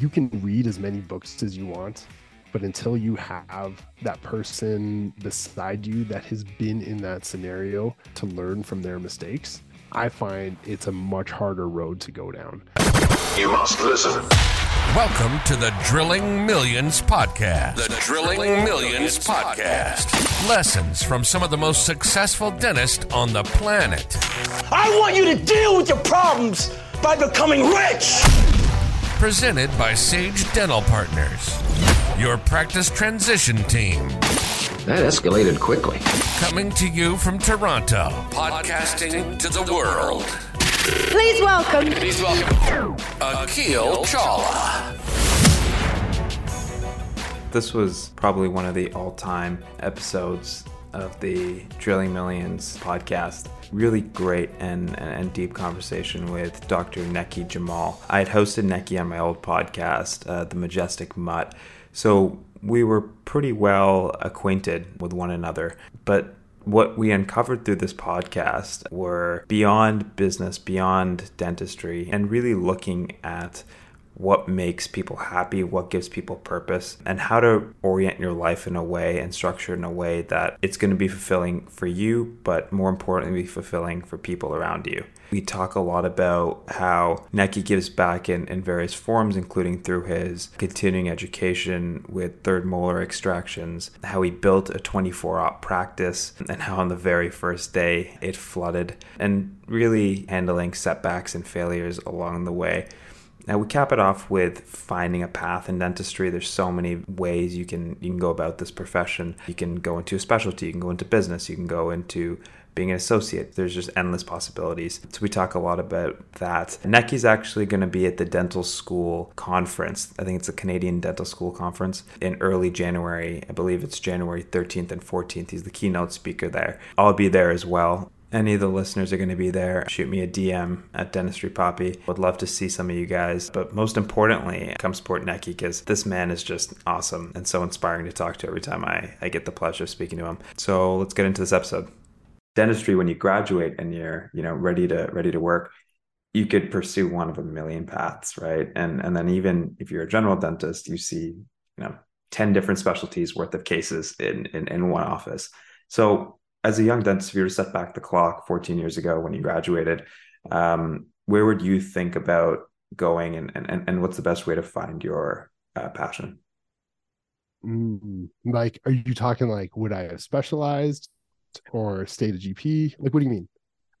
you can read as many books as you want, but until you have that person beside you that has been in that scenario to learn from their mistakes, I find it's a much harder road to go down. You must listen. Welcome to the Drilling Millions Podcast. The Drilling Millions Podcast. Lessons from some of the most successful dentists on the planet. I want you to deal with your problems by becoming rich. Presented by Sage Dental Partners, your practice transition team. That escalated quickly. Coming to you from Toronto, podcasting to the world. Please welcome. Please welcome Akil Chawla. This was probably one of the all time episodes of the Drilling Millions podcast. Really great and, and, deep conversation with Dr. Nekky Jamal. I had hosted Nekky on my old podcast, uh, The Majestic Mutt. So we were pretty well acquainted with one another. But what we uncovered through this podcast were beyond business, beyond dentistry, and really looking at what makes people happy, what gives people purpose, and how to orient your life in a way and structure in a way that it's going to be fulfilling for you, but more importantly, fulfilling for people around you. We talk a lot about how Nekky gives back in, in various forms, including through his continuing education with third molar extractions, how he built a 24 op practice, and how on the very first day it flooded, and really handling setbacks and failures along the way. Now we cap it off with finding a path in dentistry. There's so many ways you can you can go about this profession. You can go into a specialty, you can go into business, you can go into being an associate. There's just endless possibilities. So we talk a lot about that. Nekky's actually going to be at the dental school conference. I think it's a Canadian Dental School Conference in early January. I believe it's January 13th and 14th. He's the keynote speaker there. I'll be there as well any of the listeners are going to be there, shoot me a DM at Dentistry Poppy. Would love to see some of you guys. But most importantly, come support Nekky because this man is just awesome and so inspiring to talk to every time I, I get the pleasure of speaking to him. So let's get into this episode. Dentistry, when you graduate and you're, you know, ready to ready to work, you could pursue one of a million paths, right? And and then even if you're a general dentist, you see, you know, 10 different specialties worth of cases in in, in one office. So as a young dentist, if you were to set back the clock 14 years ago when you graduated, um, where would you think about going and, and, and what's the best way to find your uh, passion? Mm, like, are you talking like, would I have specialized or stayed a GP? Like, what do you mean?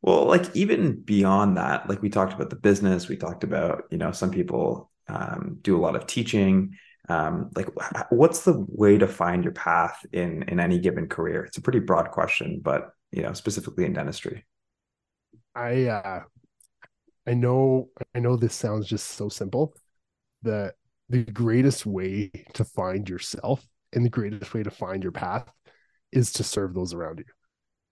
Well, like even beyond that, like we talked about the business, we talked about, you know, some people um, do a lot of teaching um, like what's the way to find your path in in any given career? It's a pretty broad question but you know specifically in dentistry. I uh i know i know this sounds just so simple that the greatest way to find yourself and the greatest way to find your path is to serve those around you.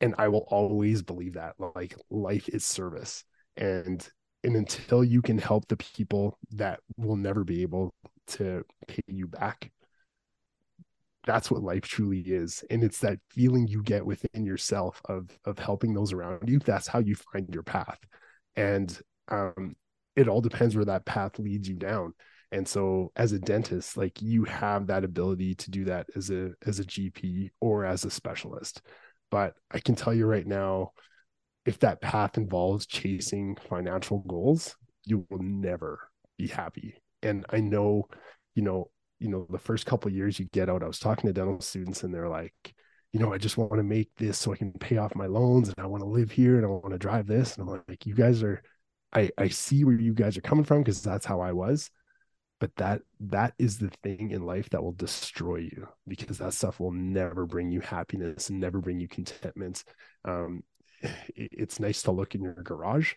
And i will always believe that like life is service. And and until you can help the people that will never be able to pay you back. That's what life truly is. And it's that feeling you get within yourself of of helping those around you. That's how you find your path. And um it all depends where that path leads you down. And so as a dentist like you have that ability to do that as a as a gp or as a specialist. But i can tell you right now if that path involves chasing financial goals you will never be happy and I know, you know, you know, the first couple years you get out, I was talking to dental students and they're like, you know, I just want to make this so I can pay off my loans and I want to live here and I want to drive this. And I'm like, you guys are, I, I see where you guys are coming from because that's how I was. But that that is the thing in life that will destroy you because that stuff will never bring you happiness and never bring you contentment. Um, it, it's nice to look in your garage,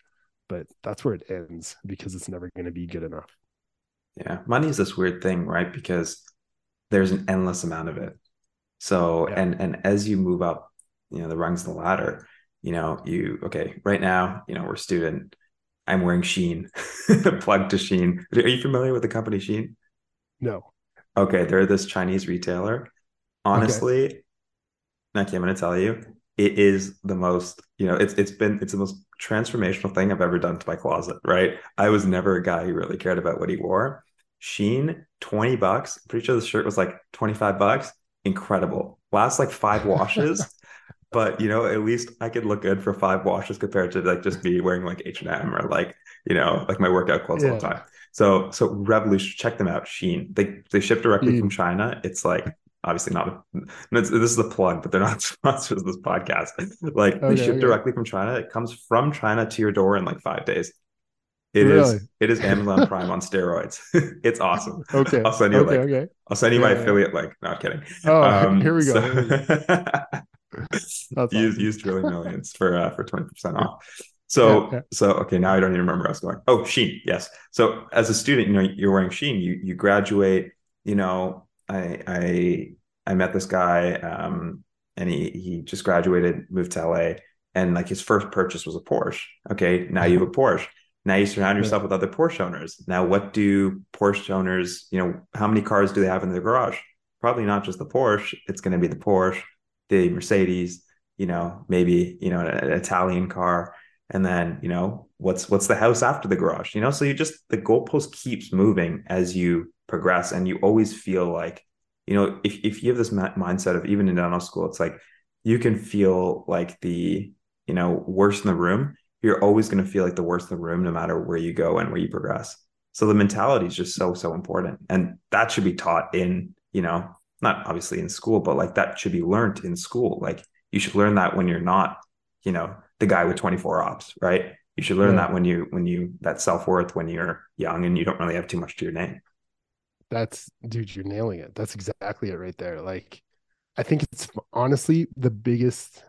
but that's where it ends because it's never going to be good enough. Yeah, money is this weird thing, right? Because there's an endless amount of it. So, yeah. and and as you move up, you know, the rungs of the ladder, you know, you okay, right now, you know, we're student. I'm wearing Shein, plug to Shein. Are you familiar with the company Shein? No. Okay, they're this Chinese retailer. Honestly, okay. Nekky, I'm to tell you, it is the most, you know, it's it's been it's the most transformational thing I've ever done to my closet, right? I was never a guy who really cared about what he wore. Shein 20 bucks. Pretty sure the shirt was like 25 bucks. Incredible. Last like five washes. but you know, at least I could look good for five washes compared to like just me wearing like H and M or like you know like my workout clothes all the time. So so Revolution, check them out. Shein they they ship directly from mm. China. It's like obviously not. This is a plug, but they're not sponsors of this podcast. Like they ship okay. directly from China. It comes from China to your door in like five days. It is Really? it is Amazon Prime on steroids. it's awesome. Okay. I'll send you okay. like okay. I'll send you my Yeah, yeah. affiliate link. Not kidding. Oh, here we go. Here we go. use use drilling millions for uh, for twenty percent off. So Yeah, yeah. so okay, now I don't even remember where I was going. Oh, Shein, yes. So as a student, you know, you're wearing Shein. You you graduate. You know, I I I met this guy, um, and he he just graduated, moved to LA, and like his first purchase was a Porsche. Okay, now you have a Porsche. Now you surround yourself with other Porsche owners. Now, what do Porsche owners? You know, how many cars do they have in their garage? Probably not just the Porsche. It's going to be the Porsche, the Mercedes. You know, maybe you know an, an Italian car, and then you know what's what's the house after the garage. You know, so you just the goalpost keeps moving as you progress, and you always feel like you know if if you have this ma- mindset of even in dental school, it's like you can feel like the you know worst in the room. You're always going to feel like the worst in the room no matter where you go and where you progress. So the mentality is just so so important and that should be taught in you know not obviously in school but like that should be learned in school. Like you should learn that when you're not you know the guy with 24 ops right? You should learn Yeah. that when you when you that self-worth when you're young and you don't really have too much to your name That's dude, you're nailing it. That's exactly it right there. Like, I think it's honestly the biggest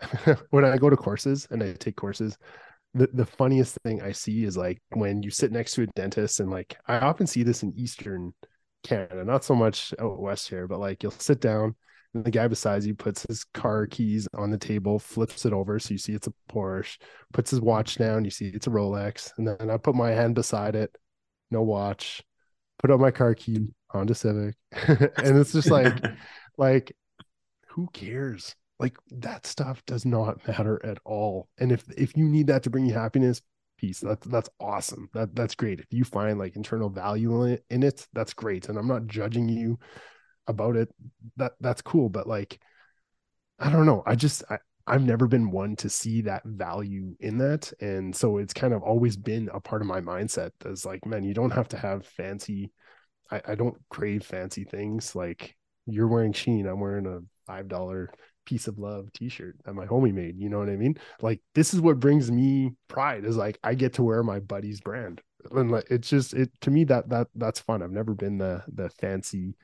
when I go to courses and I take courses. The, the funniest thing I see is like when you sit next to a dentist, and like I often see this in Eastern Canada, not so much out west here, but like you'll sit down and the guy beside you puts his car keys on the table, flips it over so you see it's a Porsche, puts his watch down, you see it's a Rolex, and then I put my hand beside it, no watch, put up my car key, Honda Civic, and it's just like, like, who cares? Like that stuff does not matter at all. And if if you need that to bring you happiness, peace. That's that's awesome. That that's great. If you find like internal value in it, in it, that's great. And I'm not judging you about it. That that's cool. But like, I don't know. I just I, I've never been one to see that value in that. And so it's kind of always been a part of my mindset that's like, man, you don't have to have fancy, I, I don't crave fancy things. Like you're wearing Shein, I'm wearing a five dollar piece of love t-shirt that my homie made. You know what I mean? Like this is what brings me pride is like I get to wear my buddy's brand. And like it's just it to me that that that's fun. I've never been the the fancy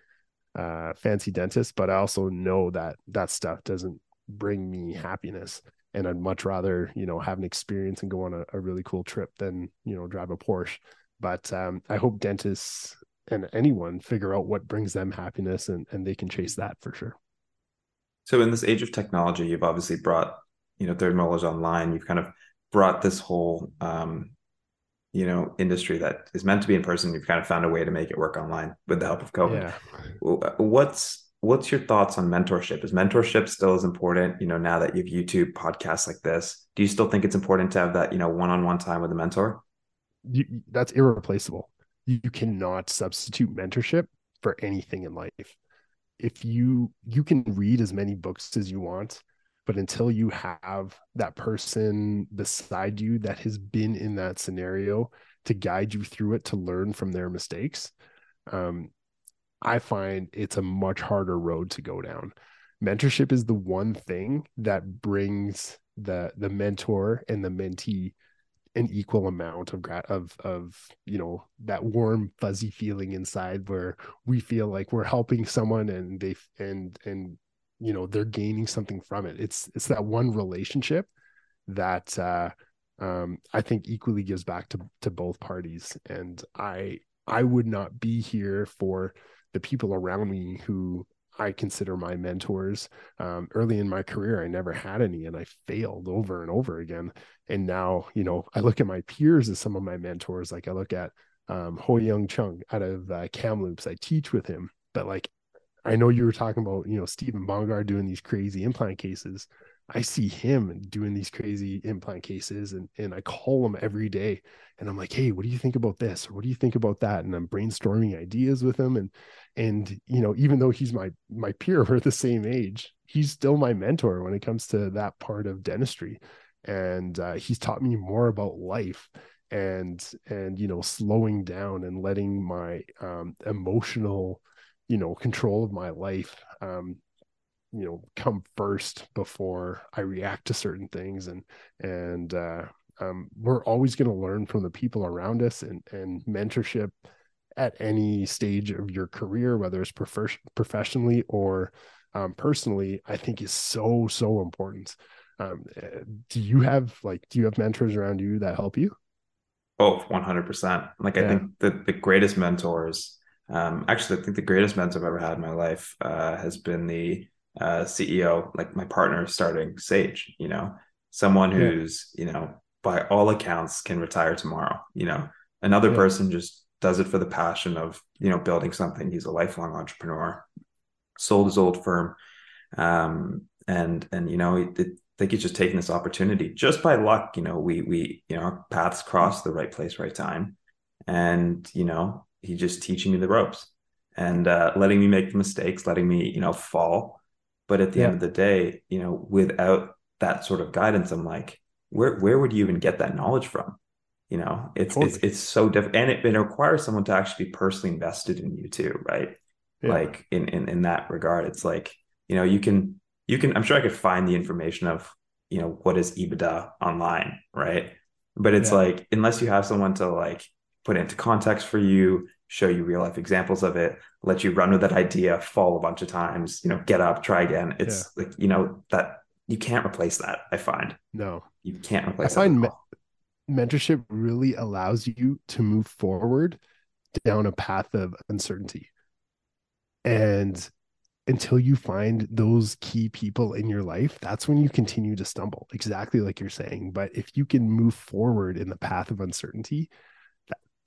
uh fancy dentist, but I also know that that stuff doesn't bring me happiness and I'd much rather, you know, have an experience and go on a, a really cool trip than, you know, drive a Porsche. But um, I hope dentists and anyone figure out what brings them happiness and, and they can chase that for sure. So in this age of technology, you've obviously brought, you know, third molars online. You've kind of brought this whole, um, you know, industry that is meant to be in person. You've kind of found a way to make it work online with the help of COVID. Yeah. What's what's your thoughts on mentorship? Is mentorship still as important? You know, now that you have YouTube podcasts like this, do you still think it's important to have that, you know, one-on-one time with a mentor? You, that's irreplaceable. You, you cannot substitute mentorship for anything in life. If you you can read as many books as you want, but until you have that person beside you that has been in that scenario to guide you through it to learn from their mistakes, um, I find it's a much harder road to go down. Mentorship is the one thing that brings the the mentor and the mentee an equal amount of of of you know that warm fuzzy feeling inside where we feel like we're helping someone and they and and you know they're gaining something from it it's it's that one relationship that uh um i think equally gives back to to both parties and i i would not be here for the people around me who I consider my mentors. Um, early in my career, I never had any, and I failed over and over again. And now, you know, I look at my peers as some of my mentors. Like I look at um, Ho Young Chung out of uh, Kamloops. I teach with him, but like I know you were talking about, you know, Stephen Bongard doing these crazy implant cases. I see him doing these crazy implant cases and, and I call him every day and I'm like, Hey, what do you think about this? Or what do you think about that? And I'm brainstorming ideas with him. And, and, you know, even though he's my, my peer, we're the same age, he's still my mentor when it comes to that part of dentistry. And uh, he's taught me more about life and, and, you know, slowing down and letting my um, emotional, you know, control of my life um, you know come first before i react to certain things. And and uh um, we're always going to learn from the people around us and and mentorship at any stage of your career whether it's prof- professionally or um, personally i think is so so important. Um, eh, do you have like do you have mentors around you that help you? Oh 100% like yeah. i think the, the greatest mentors um, actually i think the greatest mentor i've ever had in my life uh, has been the uh, CEO, like my partner starting Sage, you know, someone who's, yeah. you know, by all accounts can retire tomorrow, you know, another yeah. person just does it for the passion of, you know, building something. He's a lifelong entrepreneur, sold his old firm. Um, and, and, you know, it, it, I think he's just taking this opportunity just by luck, you know, we, we, you know, our paths cross the right place, right time. And, you know, he just teaching me the ropes and uh, letting me make the mistakes, letting me, you know, fall but at the yeah. end of the day, you know, without that sort of guidance, I'm like, where where would you even get that knowledge from? You know, it's totally. it's it's so different, and it, it requires someone to actually be personally invested in you too, right? Yeah. Like in in in that regard, it's like you know, you can you can. I'm sure I could find the information of you know what is EBITDA online, right? But it's yeah. like unless you have someone to like put into context for you, show you real life examples of it, let you run with that idea, fall a bunch of times, you know, get up, try again. It's yeah. like, you know, that you can't replace that, I find. No. You can't replace I find me- mentorship really allows you to move forward down a path of uncertainty. And until you find those key people in your life, that's when you continue to stumble, exactly like you're saying. But if you can move forward in the path of uncertainty,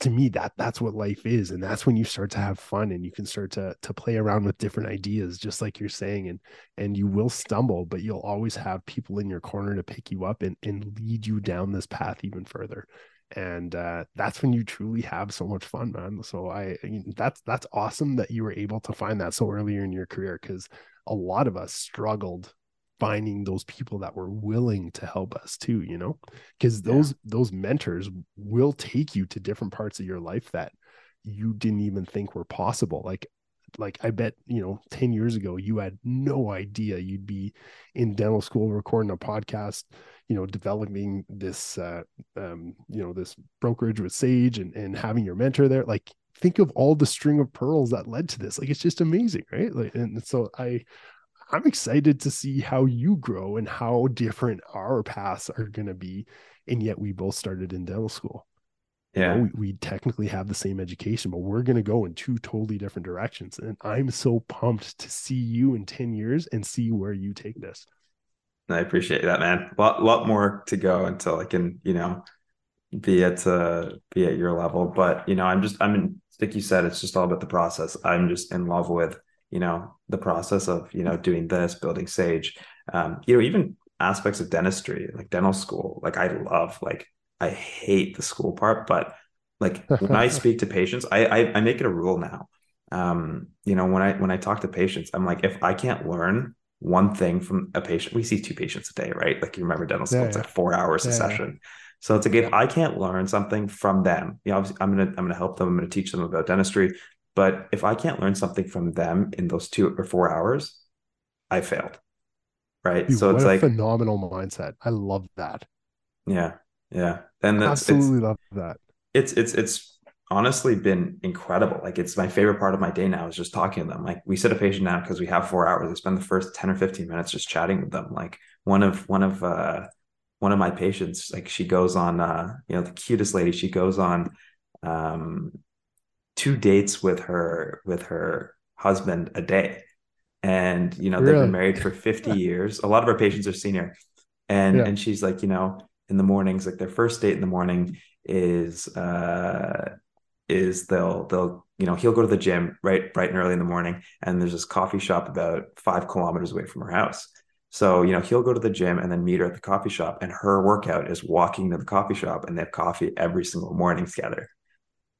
to me that that's what life is and that's when you start to have fun and you can start to to play around with different ideas just like you're saying and and you will stumble but you'll always have people in your corner to pick you up and and lead you down this path even further and uh, that's when you truly have so much fun man so i that's that's awesome that you were able to find that so earlier in your career because a lot of us struggled finding those people that were willing to help us too you know? Because those yeah. those mentors will take you to different parts of your life that you didn't even think were possible. Like like i bet you know 10 years ago you had no idea you'd be in dental school recording a podcast you know developing this uh um you know this brokerage with sage and and having your mentor there. Like think of all the string of pearls that led to this. Like it's just amazing right? Like and so i I'm excited to see how you grow and how different our paths are going to be. And yet we both started in dental school. Yeah. You know, we, we, technically have the same education, but we're going to go in two totally different directions. And I'm so pumped to see you in 10 years and see where you take this. I appreciate that, man. A lot, lot more to go until I can, you know, be at uh, be at your level. But you know, I'm just I'm in like you said, it's just all about the process. I'm just in love with you know the process of you know doing this building sage um you know even aspects of dentistry like dental school like i love like i hate the school part but like when i speak to patients I, I i make it a rule now. Um you know when i when i talk to patients i'm like if i can't learn one thing from a patient we see two patients a day right? Like you remember dental school yeah, it's like four hours yeah, a session. Yeah. so it's like if i can't learn something from them you know i'm gonna i'm gonna help them i'm gonna teach them about dentistry but if I can't learn something from them in those two or four hours, I failed. Right. Dude, so it's like phenomenal mindset. I love that. Yeah. Yeah. And that's absolutely love that. It's it's it's honestly been incredible. Like it's my favorite part of my day now is just talking to them. Like we sit a patient down because we have four hours. I spend the first 10 or 15 minutes just chatting with them. Like one of one of uh one of my patients, like she goes on uh, you know, the cutest lady, she goes on um two dates with her with her husband a day and you know really? they've been married for 50 years a lot of our patients are senior and yeah. and she's like you know in the mornings like their first date in the morning is uh is they'll they'll you know he'll go to the gym right bright and early in the morning and there's this coffee shop about five kilometers away from her house So, you know, he'll go to the gym and then meet her at the coffee shop. And her workout is walking to the coffee shop and they have coffee every single morning together.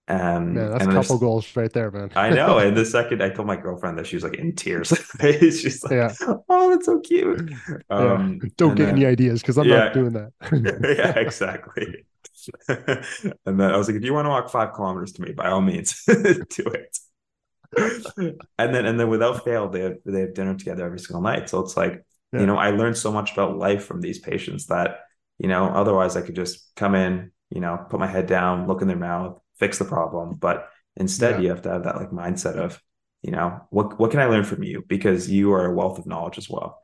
Um, Man, that's and a couple goals right there, man. I know. And the second I told my girlfriend that she was like in tears, she's like, Yeah. "Oh, that's so cute." Yeah. Um, Don't get then- any ideas because I'm Yeah. not doing that. yeah, exactly. and then I was like, if you want to walk five kilometers to me, by all means, do it. and then and then without fail, they have they have dinner together every single night. So it's like, you know, I learned so much about life from these patients that, you know, otherwise I could just come in, you know, put my head down, look in their mouth, fix the problem. But instead Yeah. you have to have that like mindset of, you know, what what can I learn from you? Because you are a wealth of knowledge as well.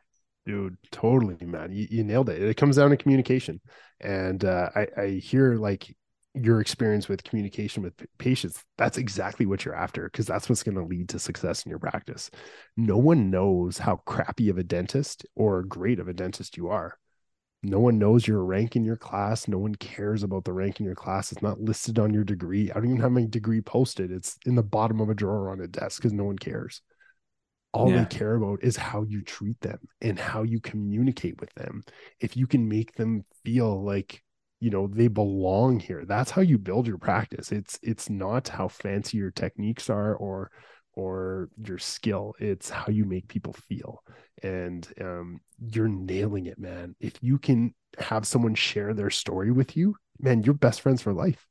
Dude, totally, man. You, you nailed it. It comes down to communication. And uh, I, I hear like your experience with communication with patients. That's exactly what you're after because that's what's going to lead to success in your practice. No one knows how crappy of a dentist or great of a dentist you are. No one knows your rank in your class. No one cares about the rank in your class. It's not listed on your degree. I don't even have my degree posted. It's in the bottom of a drawer on a desk because no one cares all Yeah. they care about is how you treat them and how you communicate with them if you can make them feel like you know they belong here that's how you build your practice it's it's not how fancy your techniques are or or your skill it's how you make people feel and um you're nailing it man if you can have someone share their story with you man you're best friends for life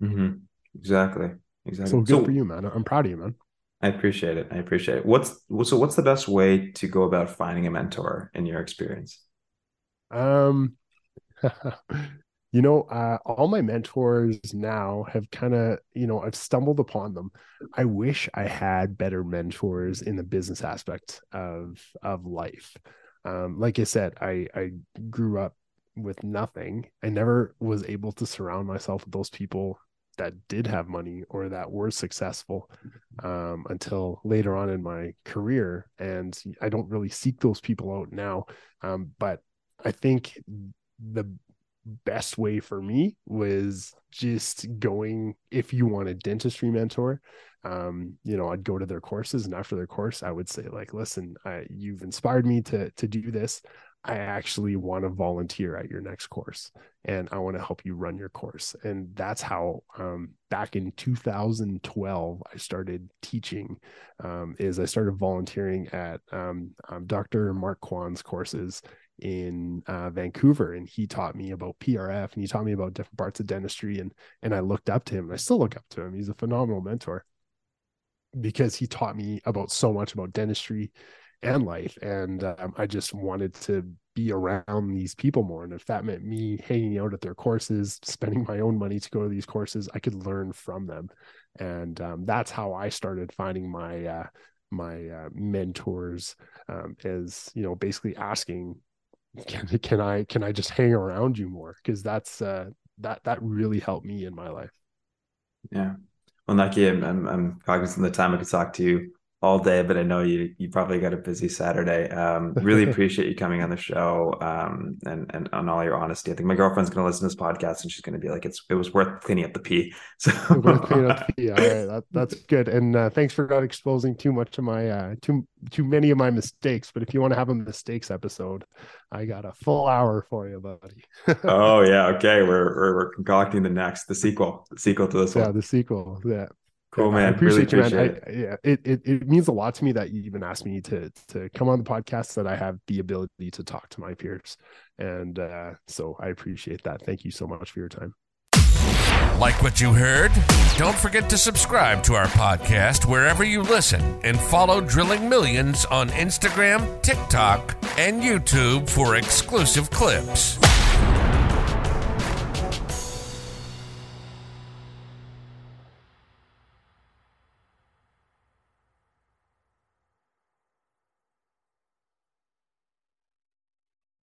Mm-hmm. Exactly. Exactly. so good for you man i'm proud of you man I appreciate it. I appreciate it. What's so? What's the best way to go about finding a mentor in your experience? Um, you know, uh, all my mentors now have kind of, you know, I've stumbled upon them. I wish I had better mentors in the business aspect of of life. Um, like I said, I I grew up with nothing. I never was able to surround myself with those people that did have money or that were successful um, until later on in my career. And I don't really seek those people out now. Um, but I think the best way for me was just going if you want a dentistry mentor um you know i'd go to their courses and after their course i would say like listen I, you've inspired me to to do this. I actually want to volunteer at your next course and i want to help you run your course. And that's how um back in 2012 i started teaching um is i started volunteering at um, um dr mark kwan's courses in uh, Vancouver, and he taught me about PRF, and he taught me about different parts of dentistry, and and I looked up to him, and I still look up to him. He's a phenomenal mentor because he taught me about so much about dentistry and life, and um, I just wanted to be around these people more. And if that meant me hanging out at their courses, spending my own money to go to these courses, I could learn from them, and um, that's how I started finding my uh, my uh, mentors. Um, is you know basically asking can, can i can i just hang around you more? Because that's uh that that really helped me in my life. Yeah. Well, Nekky, I'm, I'm I'm cognizant of the time I could talk to you all day, but I know you you probably got a busy Saturday. Um, really appreciate you coming on the show um, and and on all your honesty. I think my girlfriend's gonna listen to this podcast and she's gonna be like, it's it was worth cleaning up the pee. So Worth cleaning up the- yeah, all right, that, that's good and uh, thanks for not exposing too much of my uh too too many of my mistakes but if you want to have a mistakes episode i got a full hour for you buddy oh yeah, okay. We're, we're we're concocting the next the sequel, the sequel to this yeah one. Yeah, the sequel yeah Cool, Yeah, I man. Really appreciate you, man. appreciate I, yeah, it, it it means a lot to me that you even asked me to to come on the podcast. That I have the ability to talk to my peers, and uh, so I appreciate that. Thank you so much for your time. Like what you heard? Don't forget to subscribe to our podcast wherever you listen and follow Drilling Millions on Instagram, TikTok, and YouTube for exclusive clips.